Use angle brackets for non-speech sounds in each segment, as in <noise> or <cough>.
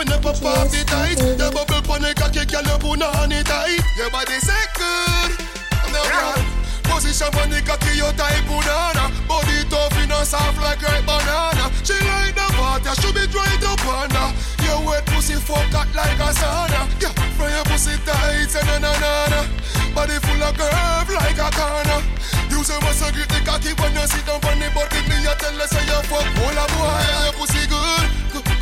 his sight when pop off the tight. The bubble pon the cocky, girl, you put on it tight. Your body say good. I'm. Position on the cocky, you type banana. Body tough, you know soft like ripe banana. She like the water, she be dry up under. Your wet pussy fuck hot like a sauna. Yeah, from your pussy tight, na na na na. Body full of curve like a corner. You say what's a grip the cocky when you sit down on the body. Me I tell you say you fuck all a boy. Your pussy good, good,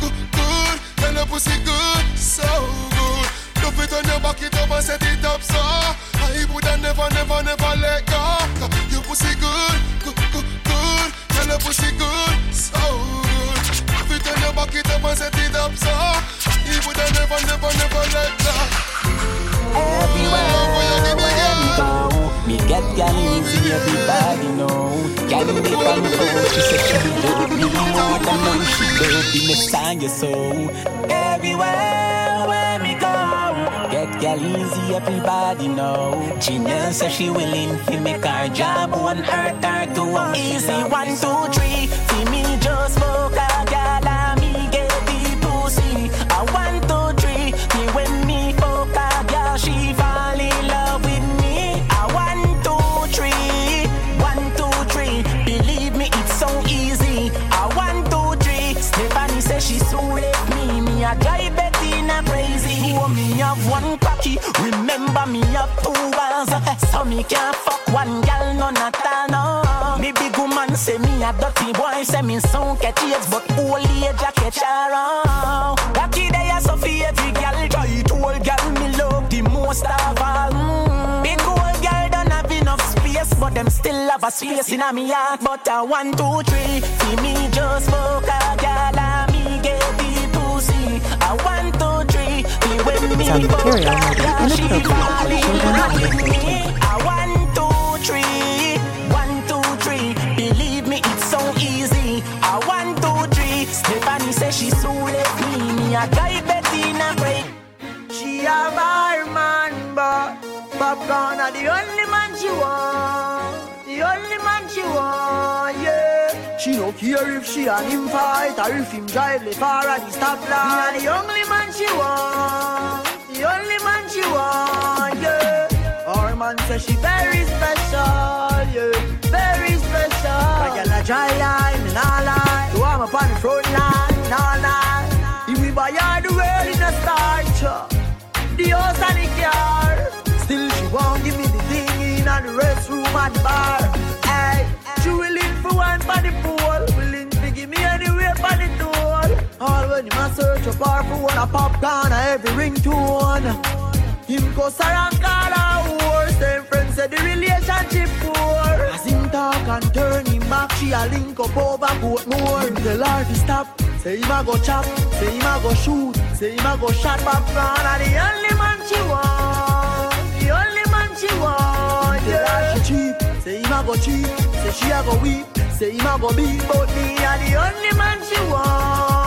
Your pussy good, so good. Love it on your back it up and set it up so. I woulda never, never, never let go. Your pussy good, good, good, good. Tell your pussy good, so good. Love it on your back it up and set it up so. I woulda never, never, never let go. Everywhere where me go, me get gal easy, everybody know. Gal me from the phone, she said she love me more than know she love me, Messiah so. Everywhere where me go, get gal easy, everybody know. Genius says she willing to make her job one earth to one. Easy one two three, see me just smoke Remember me have two ones. So me can't fuck one gal none at all. No. Me big woman say me a dirty boy. Say me sound catch AIDS, but old age a catch around. Lucky day so for every gal. Try it old gal me love the most of all. Mm. Big old gal don't have enough space, but them still have a space in a me heart. But a one, two, three, see me just smoke a gal me get the pussy. One, two, three, me when me material a may be she inappropriate for in children love under with the age one, two, three, one, two, three. Believe me, it's so easy. A one, two, three. Stephanie says she left me. Me a guy Bettina break. She a bar man, but popcorn are the only man she want. The only man she want, yeah. She no care if she and him fight or if him drive the far at the stoplight. Me a the only man she want. She very special, yeah. Very special. Like a la dry line and all line. So I'm up on the front line, all line. If we buy her the world in a starch, uh, the house and the car. Still she won't give me the thing in the restroom and the bar. Hey, she willing for one for the pool, willing to give me anywhere for the tool. All when you must search a bar for one a popcorn or every ringtone. Him go around call her horse, them say the relationship poor. As him talk and turn him back, she a link up over Portmore. Him tell her to stop, say him a go chop, say him a go shoot, say him a go shot popcorn. And the only man she want, the only man she want. Tell her she cheap, say him a go cheap, say she a go weep, say him a go beat, but me a the only man she want,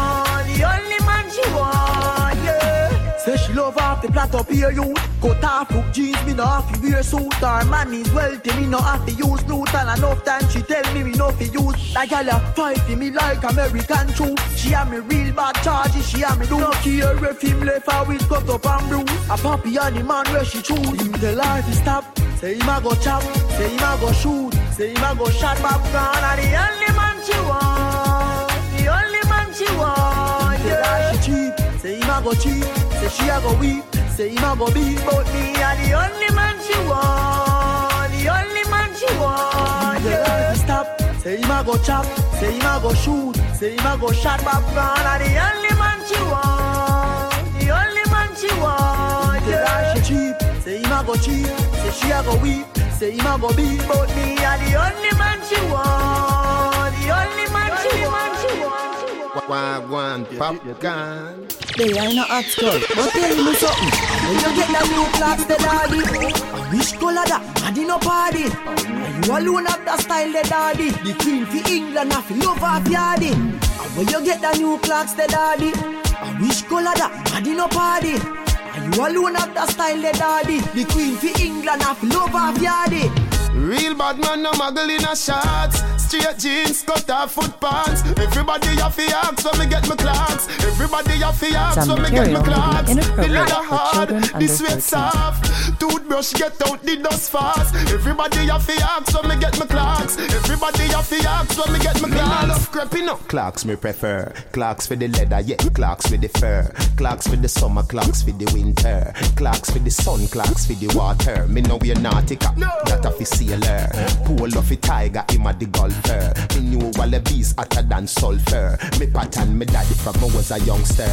Say she love off the plot up here youth Cut off hook jeans, me no have to wear suit. Her man is wealthy, me no have to use loot. And enough time she tell me me no fi use. That gal a fight for me like American troops She have me real bad charges, she have me do No care if him left her with cut up and bruise. A puppy and the man where she choose. Him tell her to stop, say him a go chop. Say him a go shoot, say him a go shot popcorn And the only man she want The only man she want, yeah She cheap, say him a go cheap Say she a go weep, say him a go beat But me a the only man she want The only man she want, yeah Stop, say him a go chop Say him a go shoot, say him a go shot popcorn And the only man she want The only man she want, yeah She cheap, say him a go cheap Say she a go weep, say him a go beat But me a the only man she want The only man she want, she want Wagwan popcorn. They ain't no hot girl, but tell me something. When you get that new Clarks, the daddy. I wish color that, daddy no party. And you alone have that style, the daddy. The queen for England, I feel love off yardy. And when you get that new Clarks, the daddy. I wish color that, daddy no party. And You alone have the style, the daddy. The queen for England, have love of yardy. Real bad man, no muggle in a shots. Straight jeans, cut off foot pants. Everybody have to ask when me get my Clarks. Everybody have to ask when me get my Clarks. The leather hard, the sweat soft. Toothbrush get out the dust fast. Everybody have to ask when me get my Clarks. Everybody have to ask when me get my Clarks. I love creeping up. Clarks me prefer. Clarks for the leather, yeah. Clarks for the fur. Clarks for the summer, Clarks for the winter. Clarks for the sun, Clarks for the water. Me know we're nautica. That of sailor. Pull off a tiger, him a the golfer. Me knew all the bees hotter than sulfur. Me pattern me daddy from I was a youngster.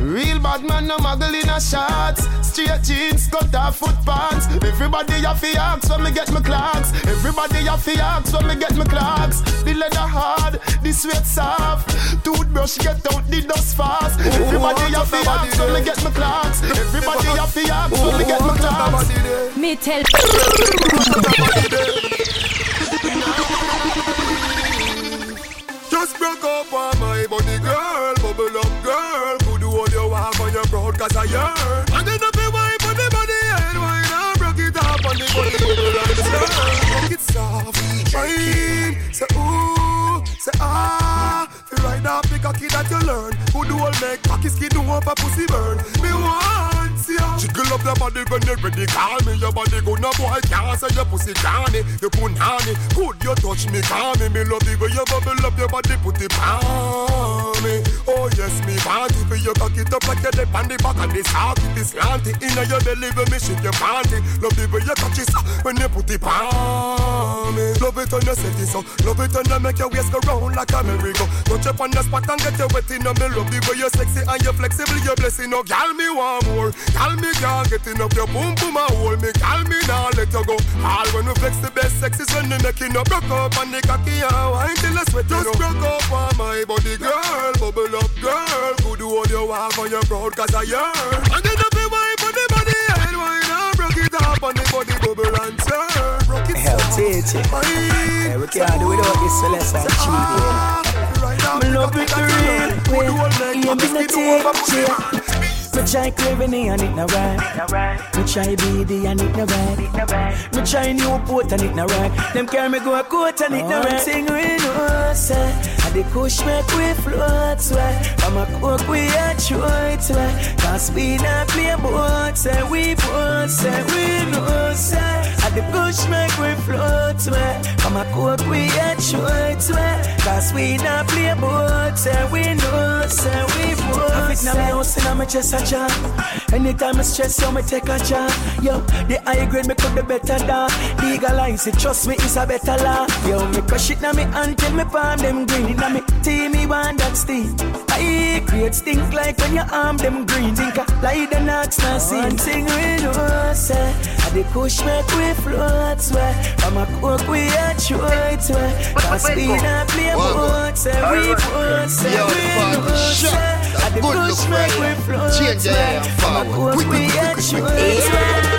Real bad man, no muggle in a shots. Straight jeans, cut off foot pants. Everybody have to ask when me get my Clarks. Everybody have to ask when me get my Clarks. The leather hard, the sweat soft. Toothbrush get out the dust fast. Everybody have to ask when me get my Clarks. Everybody have to ask when me get my Clarks. Me tell <laughs> Just broke up on my body girl, bubble up girl. Could do all you want on your proud cause I yearn. And then up your wipe on the body and wine up, broke it up on the body bubble and stir. Broke it soft, fine. Say ooh, say ah. Feel right now, pick a kid that you learn. Who do all make cocky skin do up a pussy burn. Me want ya. Jiggle up your body when you're ready. Call me your body gonna boy can't say your pussy canny. You punani, could you touch me? Call me, me love the way you bubble up your body, put it on me. Oh yes, me want. For you cock it up like you're the back and the sock it is slanty. Inna your belly when me shake your panty. Love the way you touch it so when you put it on me. Love it when you set it so. Love it when you make your waist go round like a merry-go. Touch up on the spot and get you wet in me. Love the way you sexy and you flexible. You blessing. Oh, gal me want more. Gal me can't get enough. Your boom boom a hold me. Gal me now let you go. All when we flex the best sex is when we making up. Broke up and the cocky and wine till the sweat. Just broke up on my body, girl. Bubble up, girl. Do all you want on your proud cause I yearn. And then up wipe on the body and wine up. Broke it up on the body, bubble and turn. Broke it Hell, TT. Hey, we can't do without this, let's have cheating. Me love it the real. Yeah, me not take me try craving and it no right. Me try BD and it no right. Me try Newport and it no right. Them carry me go a court and it no right. Sing we know say, and the kush make we float way. Eh? From a coke we a choice eh? way. Cause we not play boat say eh? we both say we know say. And the kush make we float way. From a coke we a choice way. Cause we not play boat say we know say we both. I fit now me house and I'm just a job. Anytime I stress, so me take a job. Yo, the high grade me could be better than. Legalize it, trust me, it's a better law. Yo, me crush it now me until me palm them green. Now me team me want that steam. I create stink like when you arm them green. Think I like the nuts now see. One thing we know say, I the push make we float way. From a coke we a choice way. Cause we not play boat say eh, we boat say eh, we know eh. say. I the push make we float Change hair and forward. Quick, quick, quick, quick, quick.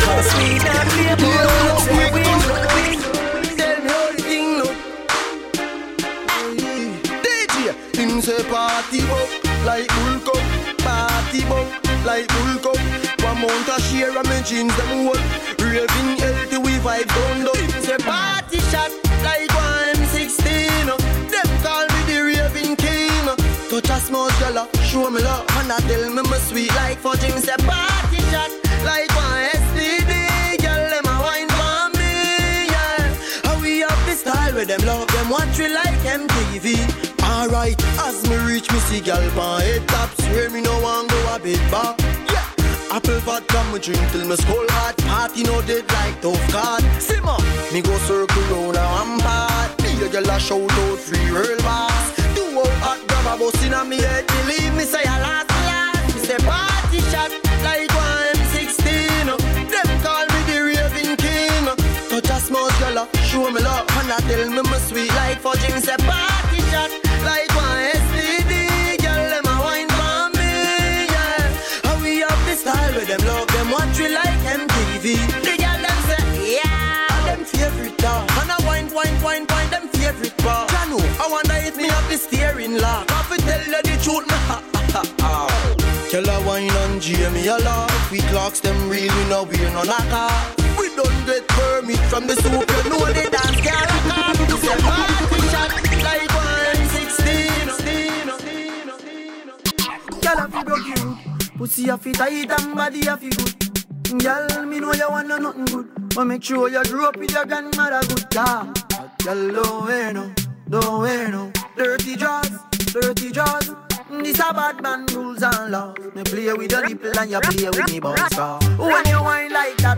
Cause we not play boat say we know Tell me how the thing look. DJ, him say party up like bull cup. Party up like bull cup. One mount a share of me jeans them hold. Raving healthy we vibe down low. Say party shot A small girl, show me love, and I tell me me sweet like fudge. Him say party shot like one STD. Girl, them a wine for me, yeah. How we up the style with them love them watch we like MTV. Alright, as me reach me see gal pan head top, swear me no want go a bit back. Yeah. Apple vodka me drink till me skull hot Party no dead like tough card Simmer, me go circle round a rampart Be a girl a shout out free real boss hot grab a bus inna me head Believe me say I last last Me say party shot like one M16 Them call me the raving king. Touch a small girl uh, show me love. And I tell me me sweet like fudge Me say party shot like one STD Girl them a wine for me yeah. How we up the style with them love if we Clarks them real, we know we're no knocker. We don't get permit from the soup, you know the dance up. It's a party shot like one sixteen. Girl, I feel broke. Pussy a fit tight and body a fit good. Girl, me know you want no nothing good. But make sure you grew up with your grandmother good. Yeah. Girl, don't wear no, don't wear no dirty jaws, dirty jaws. This a bad man rules and laws. Me play with your nipple and you play with me bounce When you whine like that,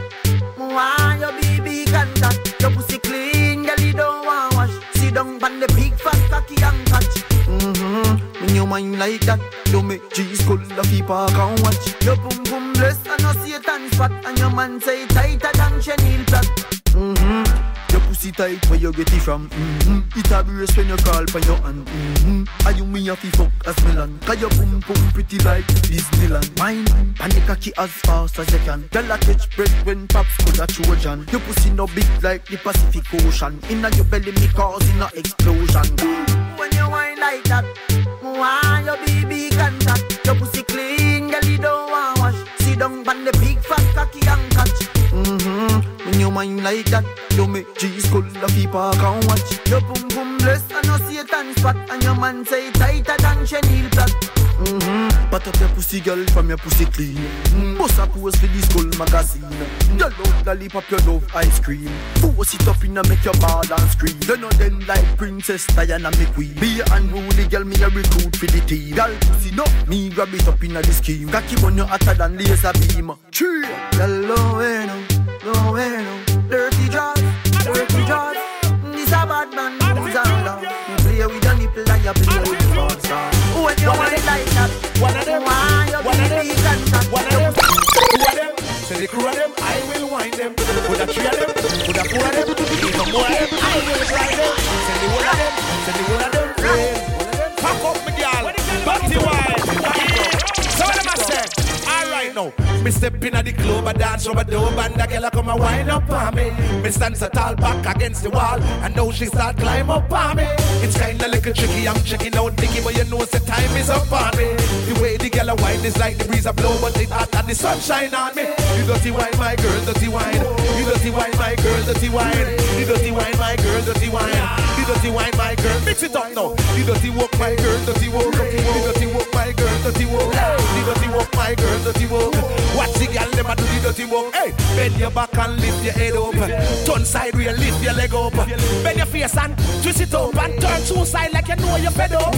why your baby contact? Your pussy clean, girl, you don't want wash. Sit down on the big fat cocky and catch. Mm-hmm. When you whine like that, you make G's cool, the people can watch. Your boom boom blessed and no Satan spot, and your man say tighter than chenille plot. Mm-hmm. Your pussy tight, where you get it from? Mm-hmm. It a brace when you call for your hand. Mm-hmm. Are you me a fi fuck as Milan? Cause your boom boom pretty like Disneyland. Mine, panic cocky as fast as you can. Girl a catch bread when pops could a Trojan. Your pussy no big like the Pacific Ocean. Inna your belly me causing a explosion. When you whine like that, why your baby lollipop, you love ice cream. Force it up in a make your ball and scream. You know them like Princess Diana McQueen. Be a unruly girl, me a recruit for the team. Girl pussy no, me grab it up in a the scheme. Cocky on you hotter than laser beam. Tree. Girl, eh, no say the one of them, friend. Pack up me girl, body wide. So what am I saying? Alright now, me step in at the club, I dance over dome, and girl a come and wind up on me. Me stand so tall back against the wall, and now she start climb up on me. It's kinda little tricky, I'm checking out Nicky, but you know the time is up on me. The way the girl a wine is like the breeze a blow, but it hot and the sunshine on me. You dirty wine, my girl, dirty wine. You dirty wine, my girl, dirty wine. You dirty wine, my girl, dirty wine. You dirty wine, my girl, mix it up now. You dirty walk, my girl, dirty walk. You dirty walk, my girl, dirty walk. You dirty walk, my girl, dirty walk. Watch the girl, a do the dirty walk. Hey, bend your back and lift your head up. Turn side real, lift your leg up. Bend your face and twist it up and turn two side like you know you're fed up.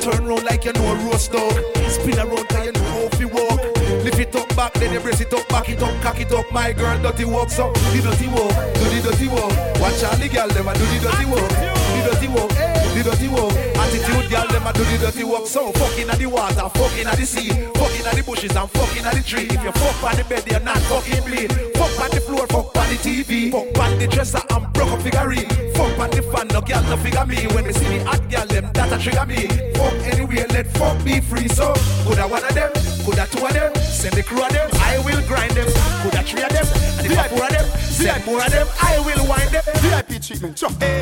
Turn round like you know a roast dog. Spin around cause you know how to walk. Lift it up back, then you brace it up, back it up, cock it up. My girl, dirty walk, so the dirty walk, do the dirty walk. Watch all the girl, a do the dirty walk, the dirty walk, the eh. dirty walk. Attitude girl, them a do the dirty walk. So fucking at the water, fucking at the sea, fucking at the bushes and fucking at the tree. If you fuck on the bed, you're not fucking bleed. Fuck on the floor, fuck on the TV, fuck on the dresser and broke up figurine. Fuck on the fan, no girl no figure me. When they see the hot girl, them that a trigger me. Fuck anywhere, let fuck be free. So coulda one of them, coulda two of them, send the crew of them, I will grind them. Coulda three of them, and if I four of them, send more of them, I will wind them. VIP treatment, chop, big.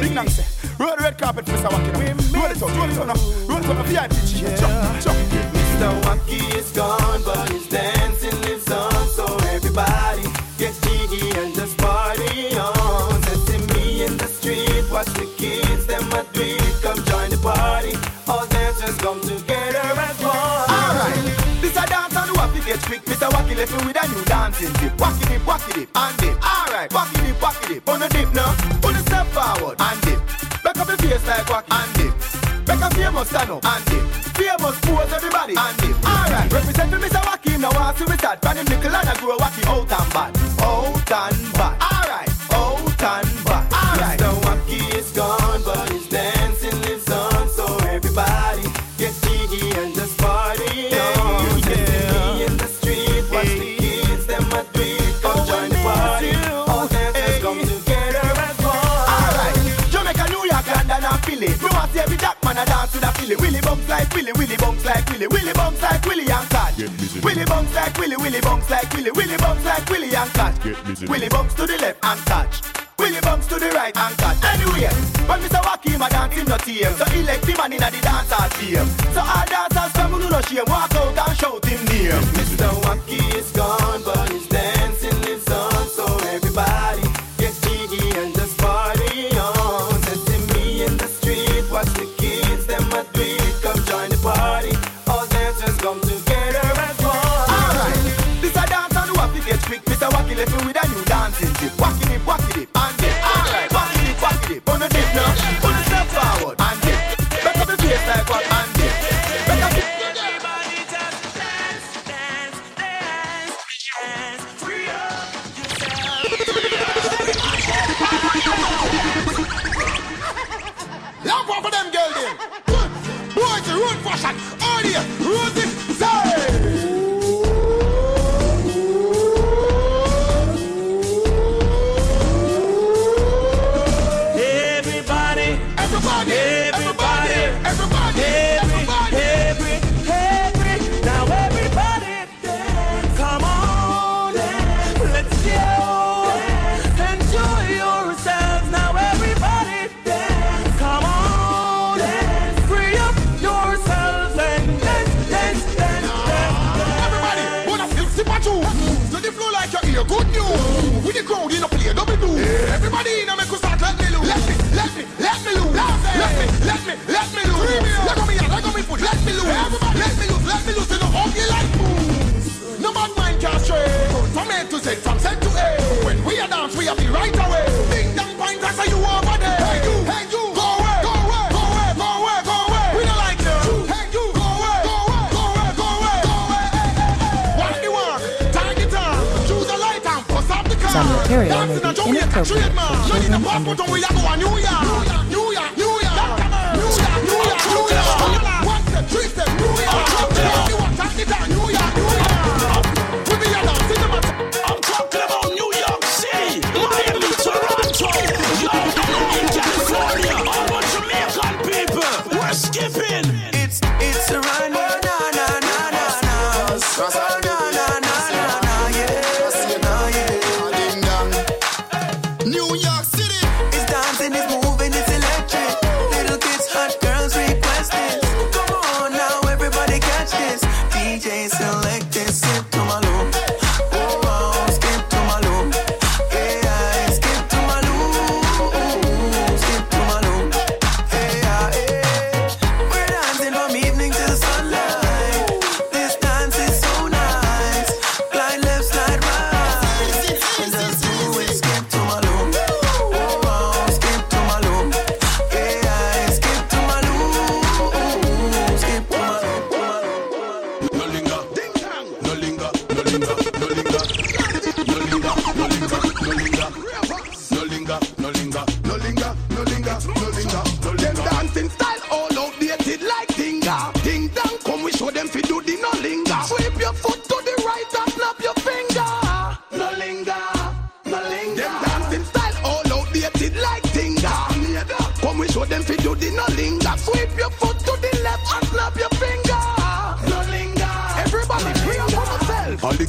Roll the red carpet Mr. Wacky. now. Roll it out, roll it out. Roll it out, VIP treatment, chop, chop. Mr. Wacky is gone, but his dancing lives on. So everybody get jiggy and just party on. Set me in the street, watch the kids, them a it. Come join the party. All dancers come together as one. Alright, this a dance on the wacky get quick. Mr. Wacky left me with a new dancing dip. Wacky dip, wacky dip, and dip. Alright, wacky dip, wacky dip. On a dip now, on a step forward, and dip. Face like wacky, and dip. Back up famous stand up, and dip. Famous pose everybody, and dip. Alright, represent for Mr. Wacky now. I see we start. Brand him nickel and I grow wacky out and bad, out and bad. Alright, out and bad. Alright. Mr. Wacky is gone, but bumps like Willie, Willie bumps like Willie, Willie bumps like Willie and Cat. Willie bumps like Willie, Willie bumps like Willie, Willie bumps like Willie and Cat. Willie bumps to the left and touch. Willie bumps to the right and cut. Anyway, when Mr. Wacky my dancing no team, so he let the man in the dance hall team. So all dancers come on no shame, walk out and shout him name. Mr. Wacky is gone, but me right away. Ding dong point, that's how you over there. Hey you, hey you, go away, go away, go away, go away, go don't like you. A light and. Some material may be inappropriate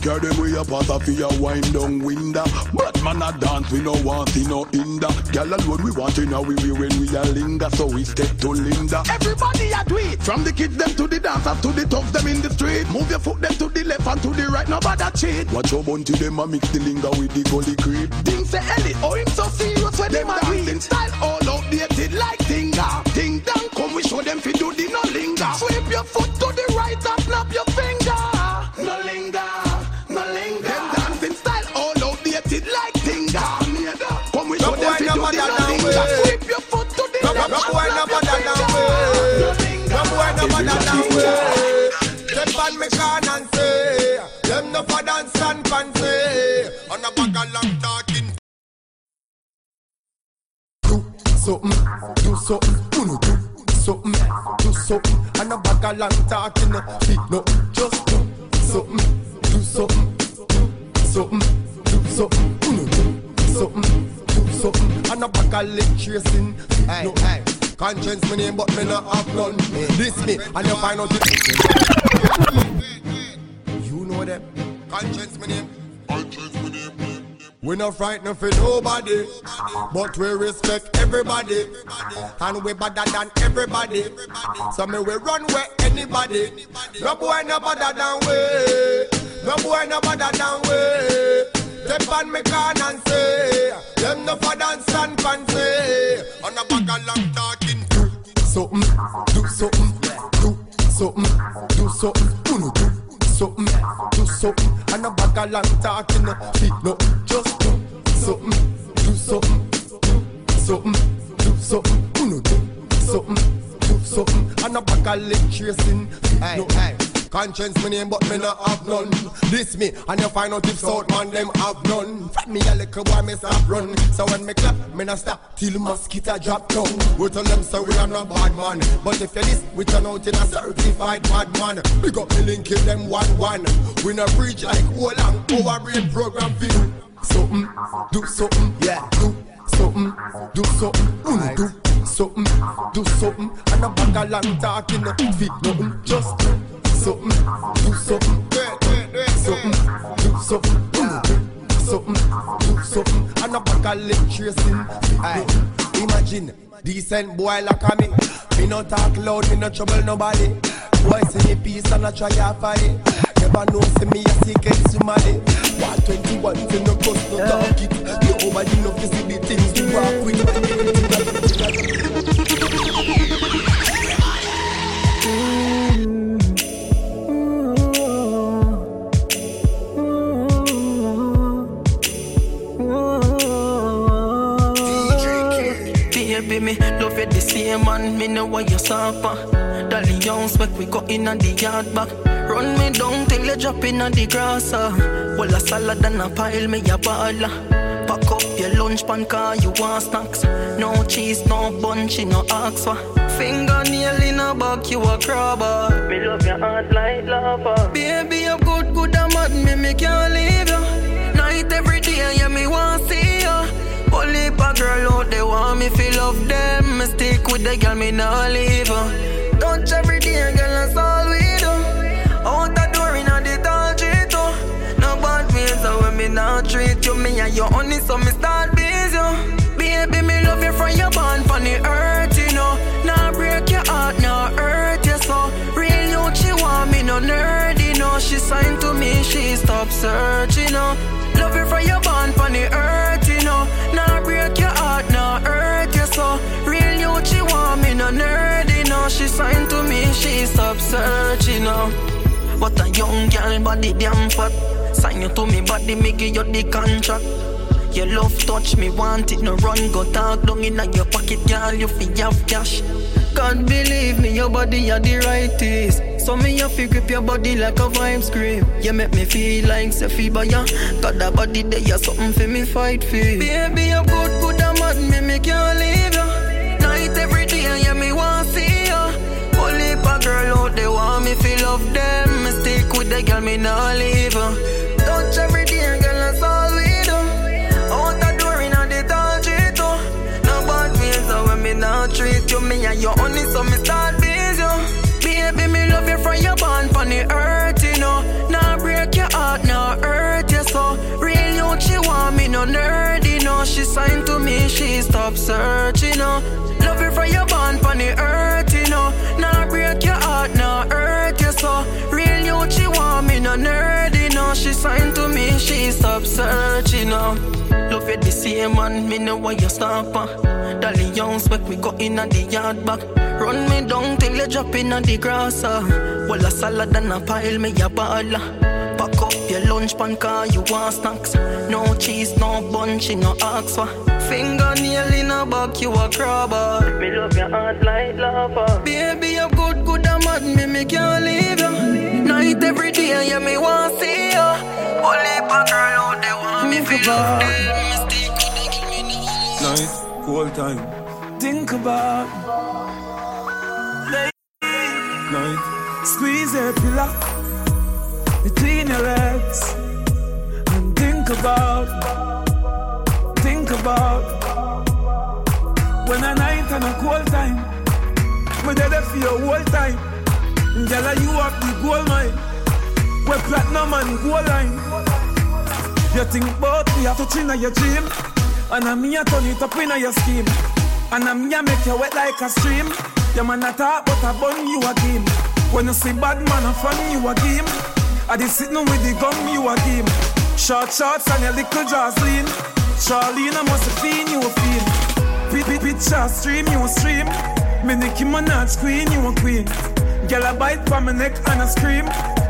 girl them we a pass a fi a wind down window. But man a dance we no want see no hinder. Girl alone we want in a we we when we a linger. So we step to Linda. Everybody a do it. From the kids them to the dancers to the thugs them in the street. Move your foot them to the left and to the right. Nobody cheat. Watch your bunty them a mix the linger with the gully creep. Ding say Ellie, oh him so serious when them Them a dancing style all outdated like dinga. Ding dong come we show them fi do the no linger. Sweep your foot to the right on and say, them no for dance and fancy. On a bag of long talking. Do something, do something, uno do something, do something, and a bag of long talking, no speak no, just do something, do something, do something, do something, uno do something, do something, and a bag of leg tracing, speak Hey, no. Conscience me name, but me not have none. This me, and you find out it. You know them. Conscience me name. We not frightened for nobody, but we respect everybody, and we better than everybody. So me we run where anybody. No boy no better than we. No boy no better than we. Step on me can and say, them no for dance and fancy. On a bag of long talking, do something, do something, do something, do something, uno do something, do something. And a bag of long talking, feet, no, just do something, do something, do something, do something, uno do something, do something. And a bag of leg tracing, hey. Hey. Conscience me name, but me not have none. This me, and you find out if South man them have none. Fat me a little boy, me stop run. So when me clap, me not stop till mosquito drop down. We tell them so we are not bad man. But if you this, we turn out in a certified bad man. Big up me link, kill them one one. We not preach like whole long our brain program feel. Something, do something, yeah, do something, do something, mm, do something, do something, and a bag of long talking, fit nothing, just do something, do something, something, do something, do something, do something, and a bag of leg tracing. Imagine decent boy like me. Me no talk loud, me no trouble nobody. Boy see me peace and I try to fight. Never know see me a secret to somebody. 121 say no cuss no talk it. You over you know to see the things we walk with. <laughs> baby, me love you the same man, me know what you suffer. Dolly Youngs, make we go in on the yard back. Run me down till you drop in on the grass. Uh. Well, a salad and a pile, me a baller. Pack up your lunch pan, car you want snacks. No cheese, no bun, she no ask for. Fingernail in a back, you a crabber. Me love your heart like lava. Baby, you good, good and mad, me, me can't leave you. You. Only a girl out they want me feel love them. Me stick with the girl, me not leave her. Touch every day, girl, that's all we do. Out the door in the tall street, too. No bad ways, so when me not treat you, me and your honey, so me start busy. Baby, me love you from your bond from the earth, you know. Now break your heart, now hurt you so. Real you, she want me no nerdy, you no. She signed to me, she stop searching, no. Love you from your bond from the earth, searching, no. What a young girl, body damn fat. Sign you to me, body, me give you the contract. Your love touch me, want it, no run, go talk down in your pocket, girl, you feel have cash. Can't believe me, your body are the right rightest. So me have to grip your body like a vibe scream. You make me feel like Sefi Baya. Got that body there, you something for me fight for. Baby, you good, good and mad, me me can't leave there want me feel love them. Stick with the girl, me not leave her. Love you the same man, me know why you stop. Uh. Dolly Youngs, make we go in on the yard back. Run me down till you drop in on the grass. Uh. Well, a salad and a pile, me a baller. Pack up your lunch pan, car you want snacks. No cheese, no bun, she no ask for. Fingernail in a back, you a crabber. Me love your heart like lava. Baby, you good, good and mad, me, me can't leave you. Night every day, yeah, me want see you. Only girl out me love. Night, cold time. Think about Night, Squeeze a pillow between your legs and think about, think about when a night and a cold time. Me there for your whole time. Girl, you up the gold mine, where platinum and gold line. You think about me, I touch in your dream. And I'm I turn it up in your scheme. And I'm I make you wet like a stream. Your man a talk, but I burn you a game. When you see bad man, I fun you a game. I did sitting with the gum, you a game. Short shots and your little jaws lean. Charlene, I must seen you a. Pit, picture stream, you a stream. Me Nicki Minaj queen, you a queen. Girl, I bite from my neck and I scream.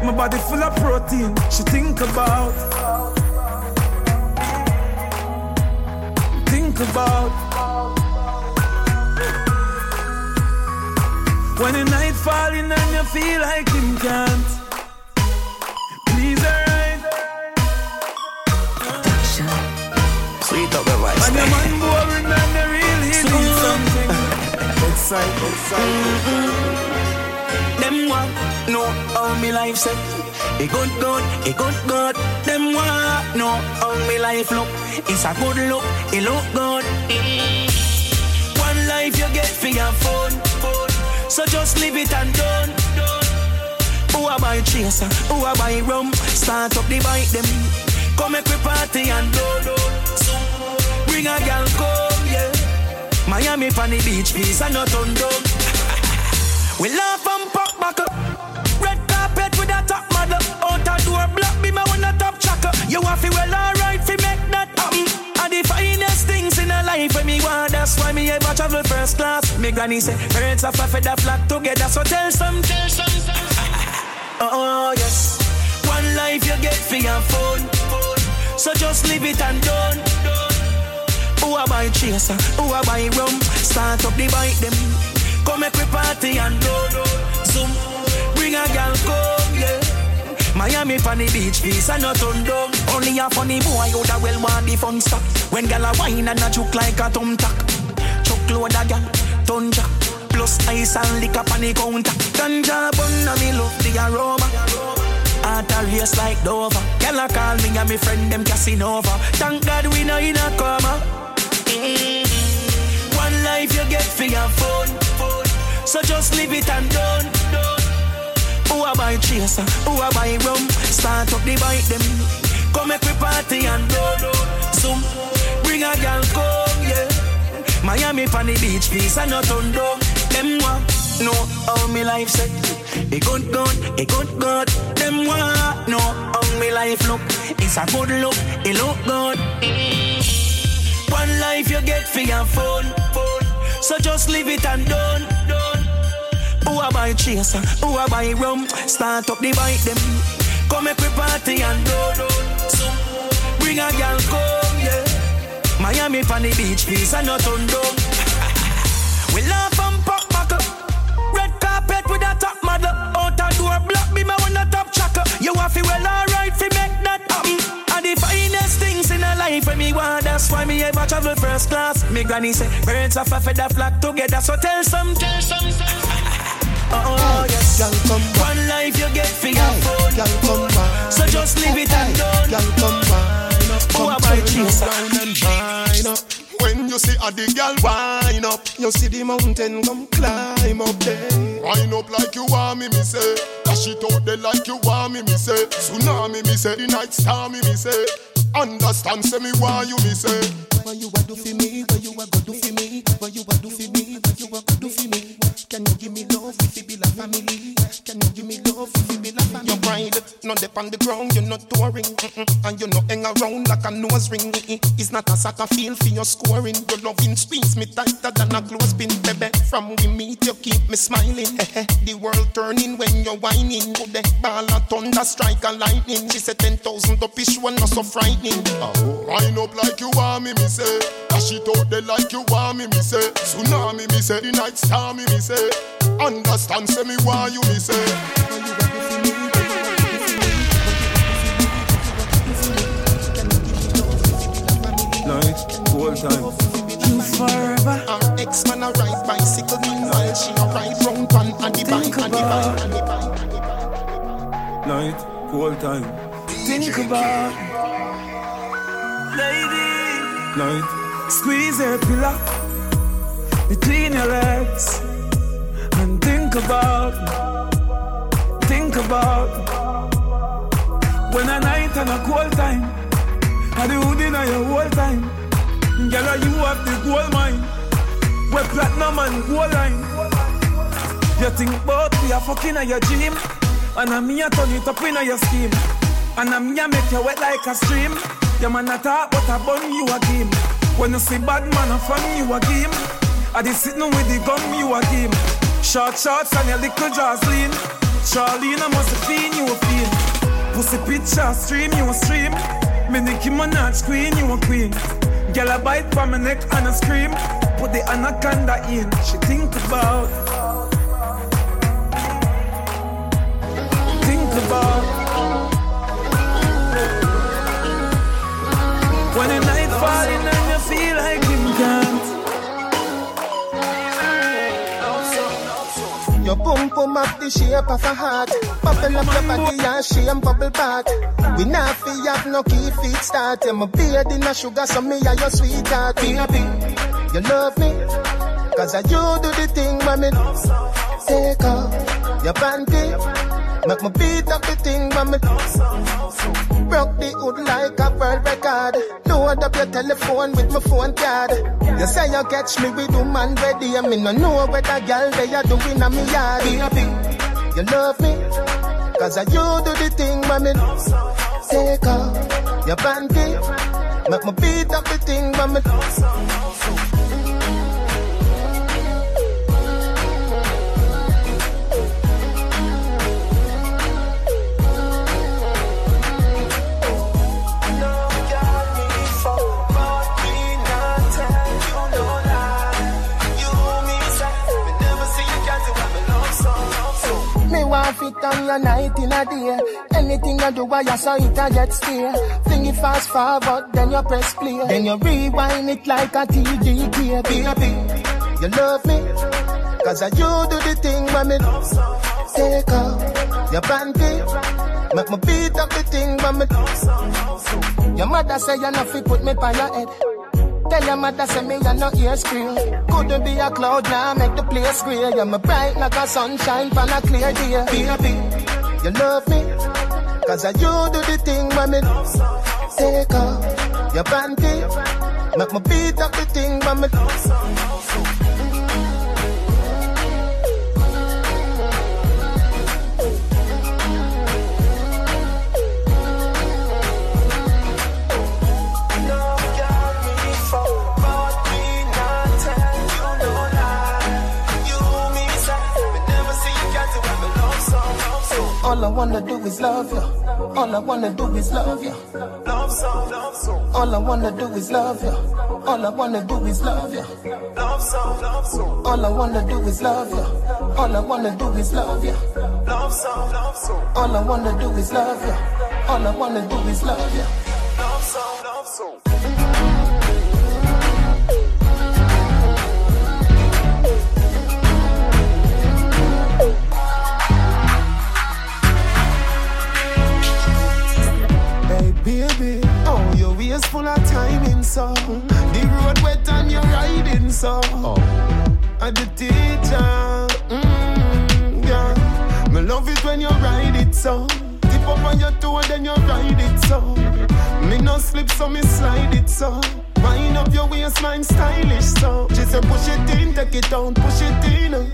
My body full of protein. She think about. Think about. When the night falling and you feel like you can't. Please, alright. Sweet up your voice. And your man boring and they really need something. <laughs> Outside, outside. Them want know how me life set. A good good, a good good. Them want know how me life look. It's a good look, it look good. Mm. One life you get for your phone, phone. So just leave it and done. Who a buy chaser? Who a buy rum? Start up the bike them. Come make we party and do do. Bring a girl come, yeah. Miami the beach, peace and not on down. Up. Red carpet with a top model. Out a door block, be my one a top tracker. You want fi well alright fi make that happen. And the finest things in a life when me want, that's why me ever travel first class. Me granny say, birds of a feather flock together, so tell some, tell some. oh yes, one life you get for your phone. So just leave it and done. Who a buy chaser? Who a buy rum? Start up the bike them. Come make we party and do. Zoom, bring a girl come, yeah. Miami on the beach, peace and not down. Only a funny boy would a well want the fun stop. When gal a wine and a juke like a thumb tack. Chuck load a gal, ton jack. Plus ice and liquor on the counter. Ganja bun and me love the aroma. Heart a race like Dover. Gal a call me and me friend them Casanova. Thank God we know in a coma. Mm. One life you get for your phone. So just leave it and done. Who a buy chaser? Who a buy rum? Start up the bike them. Come make we party and do. Zoom, bring a girl come, yeah. Miami on the beach, peace and not down. Them want know how me life set. A good good, a good good. Them want know how me life look. It's a good look, it look good. One life you get for your phone, phone. So just leave it and done. Who a buy chaser? Who a buy rum? Start up the bike them. Come make we party and do do. Bring a girl come, yeah. Miami on the beach, peace and not down. <laughs> we laugh and pop back up. Red carpet with a top model. Out a door block, be my one a top tracker. You have to well alright fi make that happen. And the finest things in a life when me want, that's why me ever travel first class. Me granny say, birds of a feather flock together, so tell some, tell some. Oh yes, Girl, come one life you get for your phone. Girl, come wine. So just leave it and done. Girl, come wine up. Who Come a buy turn chaser? around and wine up. When you see a the girl wine up, you see the mountain come climb up there. Wind up like you want me, me say. Dash it out there like you want me, me say. Tsunami, me say. The night star, me, me say. Understand, say me why you, me say. What you a do for me? What you a go do for me? What you a do for me? What you a go do for me? Can you give me love if it be like family? Can you give me love if it be like family? Your pride, not dip on the ground, you're not touring, mm-mm. and you not hang around like a nose ring. It's not a soccer field for your scoring. Your loving squeeze me tighter than a clothespin, baby. From we meet, you keep me smiling. <laughs> the world turning when you're whining. Go the ball a thunder, strike a lightning. She said ten thousand up each one, not so frightening. Oh. Wind up like you want me, me say. Dash it out there like you want me, me say. Tsunami, me say. The night star, me, me say. Understand, say me why you, me say. Night, cool time. You forever. Our ex-man a ride bicycle meanwhile she a ride round pan and the bike and the bike and the bike and the bike. Night, cool time. Think about lady. Night, Squeeze your pillow between your legs and think about, think about when a night and a cold time. The hood in your whole time. Girl, you have the gold mine. We platinum and gold line. You think about we are fucking at your gym. And I'm here turn it up in your scheme. And I'm here make you wet like a stream. Your man a talk, but I burn you a game. When you see bad man, I fun you a game. I be sitting with the gun, you a game. Short shots and your little jaws lean. Charlene, I must have seen you a feel. Pussy picture, stream, you a stream. Me Nicki Minaj, queen, you a queen. Girl, a bite from my neck and a scream. Put the anaconda in, she think about. Think about. When the night falling Your boom boom up the shape of a heart. Bubble up your body and shame bubble back. We not fi have no key feet start. I'm a beard in a sugar, so me are your sweetheart. Baby, you love me. Cause I you do the thing me take off your panty. Make me beat up the thing when me broke the hood like a world record. Load up your telephone with my phone card. You say you catch me with woman ready, and me no know what a girl they are doing on me yard. You love me, cause I you do the thing when me take off your panty. Make me beat up the thing when me Want on your night in a day. Anything I do, I saw it, I get steer. Fling it fast forward, then you press play. Then you rewind it like a TDK. Baby, you love me. Cause I you do the thing when me take off your panty. Make me beat up the thing when me Your mother say you're not fit put me by your head. Tell your mother say me you no ear scream. Couldn't be a cloud now, make the place clear. You're my bright like a sunshine from a clear day. Baby, you love me. Cause I you do the thing when me take off your panty. Make me beat up the thing when me All I wanna do is love you. All I wanna do is love you. Love song, love song. All I wanna do is love you. All I wanna do is love you. Love song, love song. All I wanna do is love you. All I wanna do is love you. Love song, love song. All I wanna do is love you. All I wanna do is love you. Love song, love song. Full of timing so. The road wet and you're riding so. I'm the teacher, mm, yeah. Me love it when you ride it so. Tip up on your toe then you ride it so. Me no slip so me slide it so. Wind up your waistline stylish so. She said push it in, take it out, push it in. uh.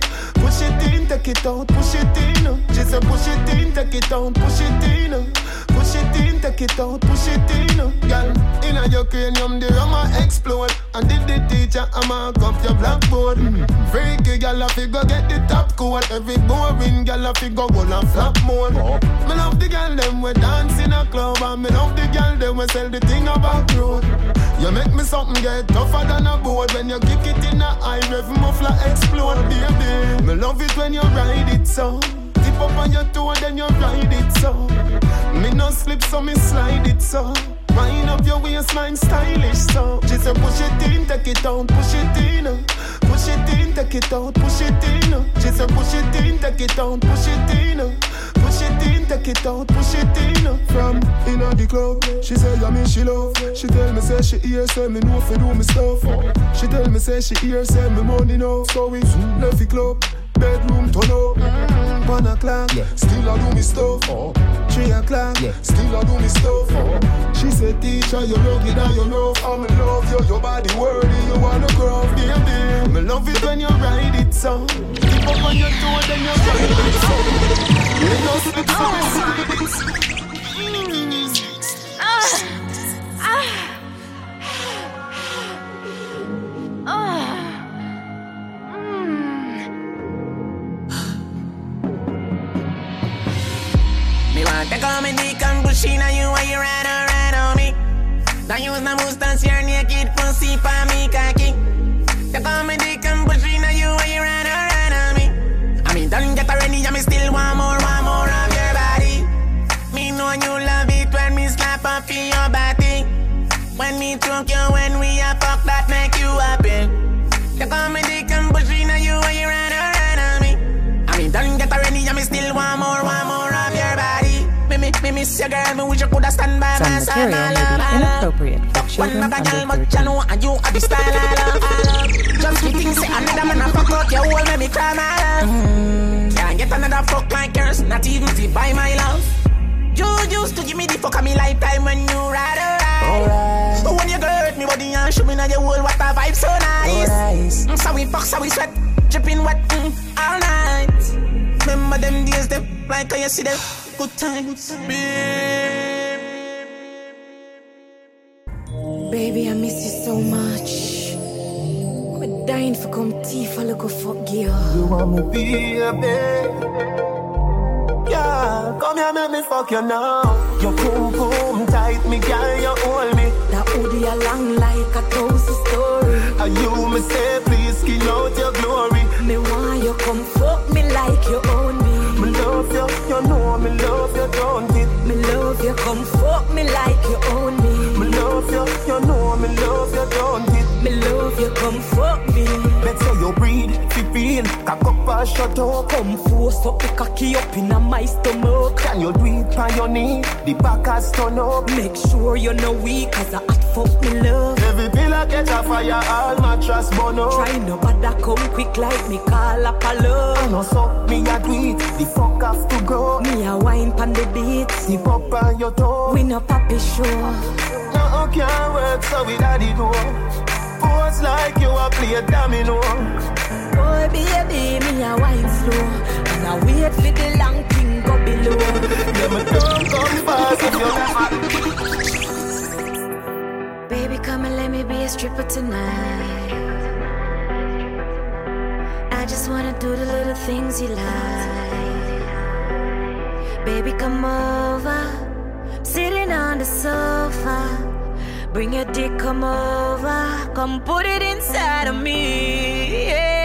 Push it in, take it out, push it in. Said push it in, take it out, push it in. Push it in, take it out, push it in. Girl, inna your cranium the rama explode. And did the teacher I mark up your blackboard. Freaky girl I figure get the top code Every boring girl I figure go and flap mode. Me love the girl them we dance in a club. And me love the girl them we sell the thing about road. You make me something get tougher than a board. When you kick it in a high rev muffler explode. Baby love it when you ride it so Tip up on your toe then you ride it so Me no slip so me slide it so Wind up your waistline stylish so She said push it in, take it out, push it in. Uh. Push it in, take it out, push it in. Uh. She said push it in, take it out, push it in. Uh. Push it in, take it out, push it in. From inna the club, she say yeah me she love. She tell me say she hear say me know fi do me stuff. She tell me say she hear say me money now. So we left the club, bedroom turn up. One o'clock, still I do me stuff. Oh. three o'clock. Yeah. Still I do me stuff. Oh. She said, teacher, you rugged and you rough. I'm in love you, your body worthy, you wanna grow. Baby, me love it when you ride it so. Keep up on your toe, then you ride it so. You know slip to the sides. Te come dick and Bushina, you why you ride around on me. Don't use my mustache, your naked pussy for me cocky. Te come dick and Bushina, you why you ride around on me. I mean, don't get already, I me still want more, want more of your body. Me know you love it when me slap up in your body. When me choke you, when we a fuck that make you happy. Te come miss your girl, me wish you coulda stand by my Some side. material may be inappropriate for children One bag of girl, under but know and you have the style I love, I love. Just me think say another man a fuck out your whole make me cry my love. Mm. Can't get another fuck like yours, not even to buy my love. You used to give me the fuck of me lifetime when you ride around. But when you hurt me body and show me now your whole what a vibe so nice. Mm, so we fuck, so we sweat, dripping wet mm, all night. Remember them days, them like how you see them good times. Baby, I miss you so much. I'm dying for come tea for look fuck girl. You want me be a babe? Yeah, come here, make me fuck you now. Your boom boom tight, me girl, you hold me. That hoodie a long like a thousand story. And you me say, please skin out your glory. Me want you come fuck me like you own me. Me love you, you know you, come fuck me like you own me. Me love you, you know me love you, don't? Me love you, come fuck me. Better you breathe, feel, cock up and shut up. Come force up the cocky up in my stomach. Can you do it on your knee? The back has turn up. Make sure you're no weak, cause I hot fuck me love. Every pillar catch a fire, all mattress burn up. Try no bother come quick like me call up a love. I know so, me a it, the fuck have to go. Me a wine pan the beat. Tip up on your toe. We no papi show. No, can't work, so we daddy do. Pose like you a play domino. Boy, baby, me a wine slow. And I wait for the long thing go below. Them don't come fast if you never. Baby, come and let me be a stripper tonight. I just wanna do the little things you like. Baby, come over. Sitting on the sofa. Bring your dick, come over. Come put it inside of me. Yeah.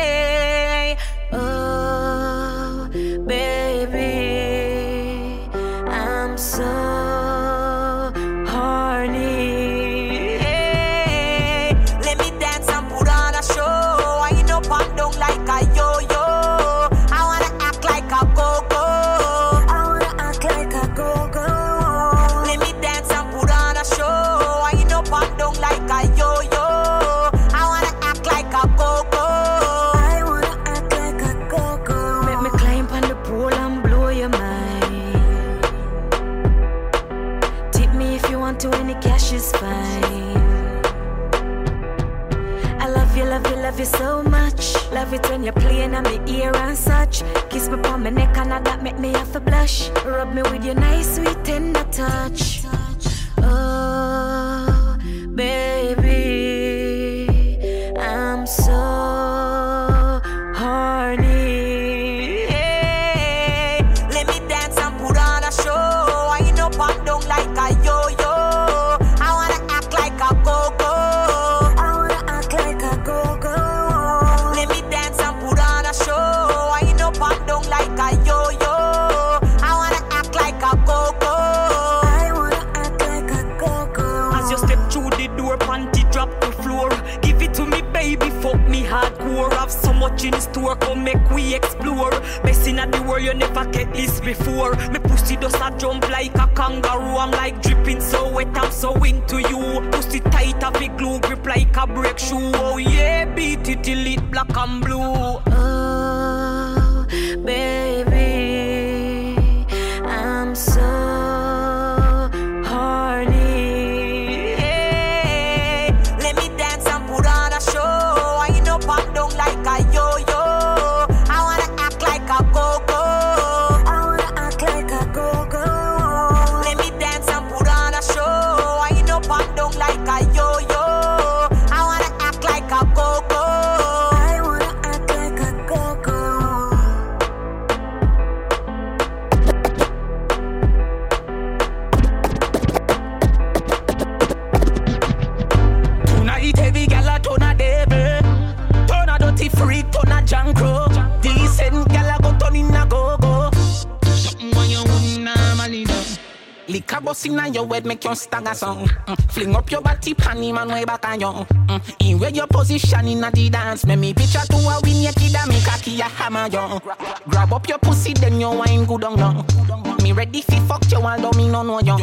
Your head, make you stagger song. Mm. Fling up your body, pan him and way back on you. Mm. In where your position inna the dance, make me picture to a win your kid and make a key a hammer you. Grab up your pussy, then you wine good on you. Me ready fi fuck you, although me no know you.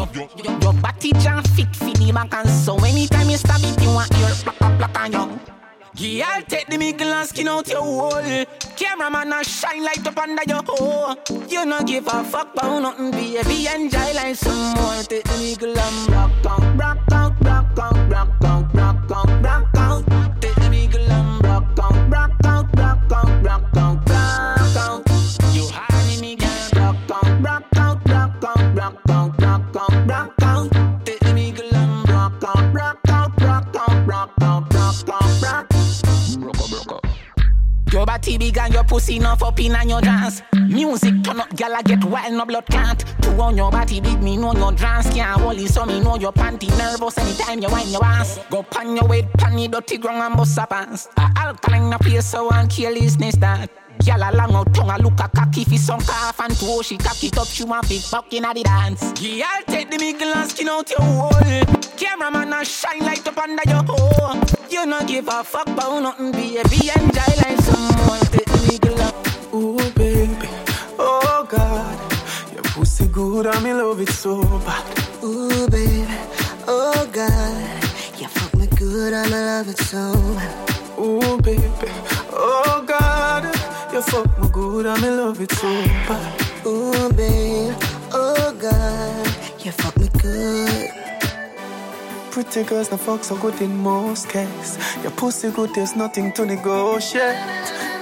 Your body jam fit fi the back and so anytime you stab it, you want your black black on you. Yeah, I'll take the middle and skin out your hole. Cameraman, I shine light up under your hole. You no give a fuck about nothing, baby. Enjoy like some more. Take the middle and rock out, rock out, rock out, rock out, rock out, rock out. Take the middle and rock out, rock out, rock out, rock out, rock out. Your big and your pussy enough up in and your dance. Music turn up, gyal I get wild, no blood clot. To on your body big, me know your dance can't hold it, so me know your panty nervous anytime you wind your ass. Go pan your weight, pan the dirty ground and bust a pants. A alkaline a place so and carelessness that. Gyal a long out tongue a look a cocky fi some calf and toe she cock it up she want big buck inna the dance. Gyal take the middle and skin out your hole. Cameraman a shine light up under your hole. You no give a fuck about nothing, baby. Enjoy Ooh, baby, oh God, your pussy good and me love it so bad. Ooh, baby, oh God, you fuck me good and oh God, you fuck me good and me love it so bad. Ooh, baby, oh God, you fuck me good. Pretty girls, the fuck so good in most cases. Your pussy good, there's nothing to negotiate.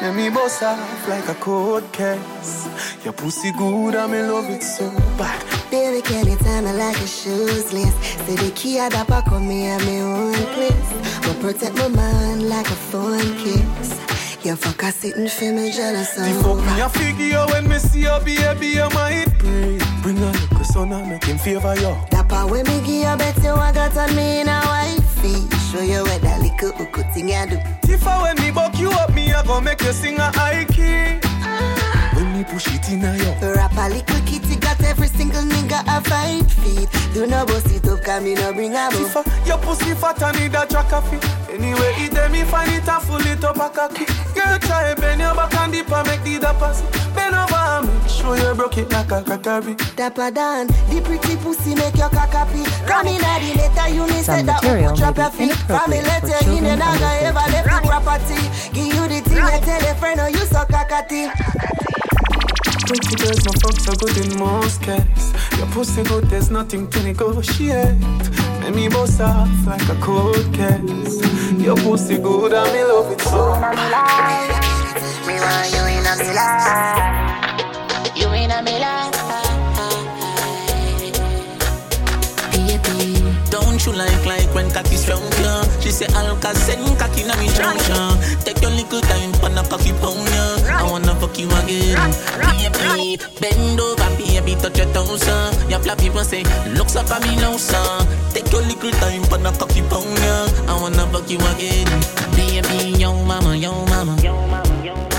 Let me boss off like a cold case. Your pussy good, and me love it so bad. Baby, can you tell me like a shoes list? Say the key at the back of me at my own place. But protect my mind like a phone kiss. You fuck a sitting for me jealous The fuck me a figure when me see your baby, you might pray. Bring little son and make him favor you. That part when me give you bet you I got on me in a wifey. Show you what that little hook thing I do. If I when me buck you up, me I go make you sing a high key. Ah. When me push it in a you. Rap a little kitty got every single nigga a five feet. Do no bust it up, come me no bring a book. Tifa, your pussy fat and need a track of it. Anyway, it them me find it and full it up a cocky. Girl, try bend your back and dip and make the dapper see. Bend over and make sure you broke it like a crackery. Dapper Dan, the pretty pussy make your cock happy. Come in at the letter, you need Some say that material hook drop may your be feet. From me inappropriate letter for in, you children never under ever left the property. Give you the thing, you tell a friend, oh you so cockatty. Pretty girls, my fuck so good in most cases. Your pussy good, there's nothing to negotiate. Make me bust off like a cold case. Your pussy good and me love it so. Me want you in a me life. You in a me life. baby. Don't you like like when cocky strong yeah? She say Alka send cocky na me junction. Take your little time pan a cocky pound yeah. I wanna fuck you again. Baby, bend over, baby, touch your toes uh. Your flap people say looks up at me now son. Take your little time pan a cocky pound yeah. I wanna fuck you again. Baby, yo mama, yo mama.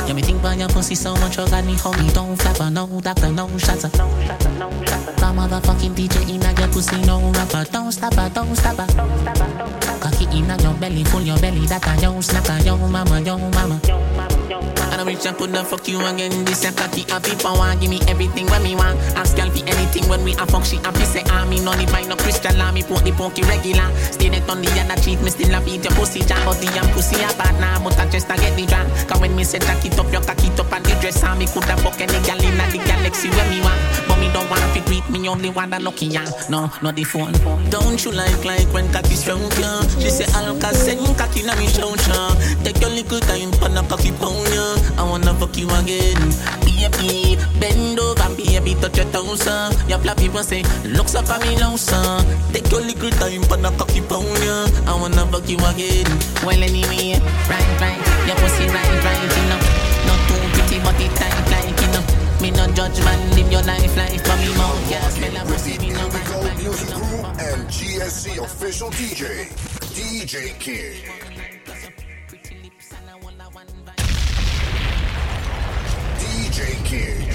Yeah, me think about your pussy so much, you got me homie, don't flap her, no doctor, no shots. No My motherfucking DJ in your pussy, no rapper, don't stop her, don't stop her. Cocky in your belly, full your belly, that a yo snacker, yo mama, yo mama. And I wish I coulda fuck you again. This a cocky happy power, give me everything when me want. Ask girl for anything when we a fuck, she happy say ah me no need buy no crystal, ah me put the pokey regular. Stay there on the other cheek, me still a beat your pussy jam, but the young pussy a bad now, but I just a get the drum. Cause when me say jack it up, your cocky it up and the dress, ah me coulda fuck any girl in the galaxy when me want, but me don't want to greet me only want a lucky yeah. No, not the phone. Don't you like like when cocky strong? She say Alka send cocky na me show. Take your little time pan a cocky pound I wanna fuck you again. Baby, bend over, baby, touch your toes uh. Your flap people say looks up at me now son. Take your little time pan a cocky pound yeah. I wanna fuck you again. Well anyway, right right, your pussy right right you know. Not too pretty but it tight like you know. Me no judge man, live your life life for me mouth, yeah. Smell a pussy, me no Music Crew and GSC official DJ, DJ King. JQ.